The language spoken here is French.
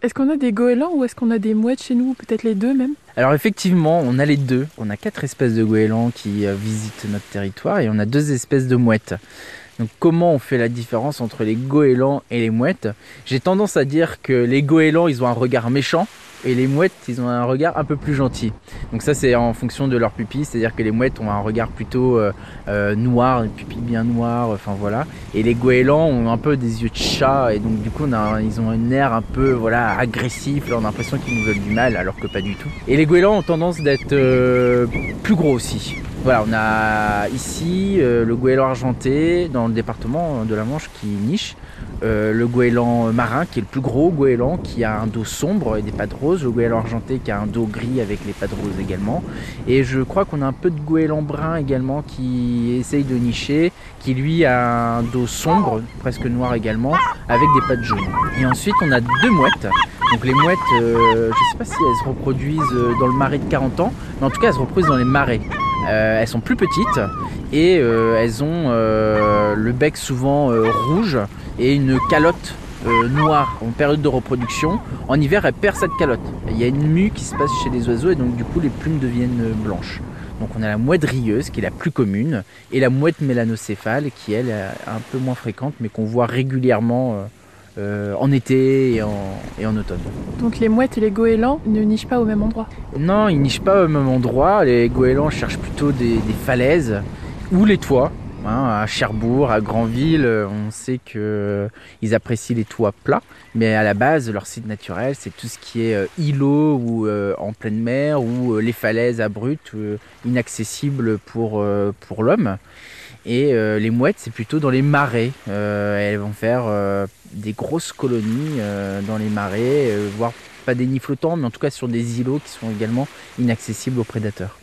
Est-ce qu'on a des goélands ou est-ce qu'on a des mouettes chez nous, ou peut-être les deux même? Alors effectivement, on a les deux. On a quatre espèces de goélands qui euh, visitent notre territoire et on a deux espèces de mouettes. Donc comment on fait la différence entre les goélands et les mouettes? J'ai tendance à dire que les goélands, ils ont un regard méchant et les mouettes, ils ont un regard un peu plus gentil. Donc ça, c'est en fonction de leur pupille, c'est-à-dire que les mouettes ont un regard plutôt euh, euh, noir, une pupille bien noire, enfin voilà. Et les goélands ont un peu des yeux de chat, et donc du coup, ils ont un air un peu voilà agressif. On a l'impression qu'ils nous veulent du mal, alors que pas du tout. Et les goélands ont tendance d'être euh, plus gros aussi. Voilà, on a ici le goéland argenté dans le département de la Manche qui niche. Euh, le goéland marin qui est le plus gros goéland qui a un dos sombre et des pattes roses, le goéland argenté qui a un dos gris avec les pattes roses également. Et je crois qu'on a un peu de goéland brun également qui essaye de nicher, qui lui a un dos sombre, presque noir également, avec des pattes jaunes. Et ensuite on a deux mouettes. Donc les mouettes, euh, je ne sais pas si elles se reproduisent euh, dans le marais de 40 ans, mais en tout cas elles se reproduisent dans les marais. Elles sont plus petites et elles ont le bec souvent rouge et une calotte euh, noire en période de reproduction. En hiver, elle perd cette calotte. Il y a une mue qui se passe chez les oiseaux et donc du coup les plumes deviennent euh, blanches. Donc on a la mouette rieuse qui est la plus commune et la mouette mélanocéphale qui elle est un peu moins fréquente mais qu'on voit régulièrement euh, en été et en, automne. Donc les mouettes et les goélands ne nichent pas au même endroit Non, ils nichent pas au même endroit. Les goélands cherchent plutôt des falaises ou les toits. Hein, à Cherbourg, à Granville, euh, on sait qu'ils euh, apprécient les toits plats, mais à la base, leur site naturel, c'est tout ce qui est euh, îlot ou en pleine mer ou les falaises abruptes, inaccessibles pour, pour l'homme. Et les mouettes, c'est plutôt dans les marais. elles vont faire des grosses colonies dans les marais, voire pas des nids flottants, mais en tout cas sur des îlots qui sont également inaccessibles aux prédateurs.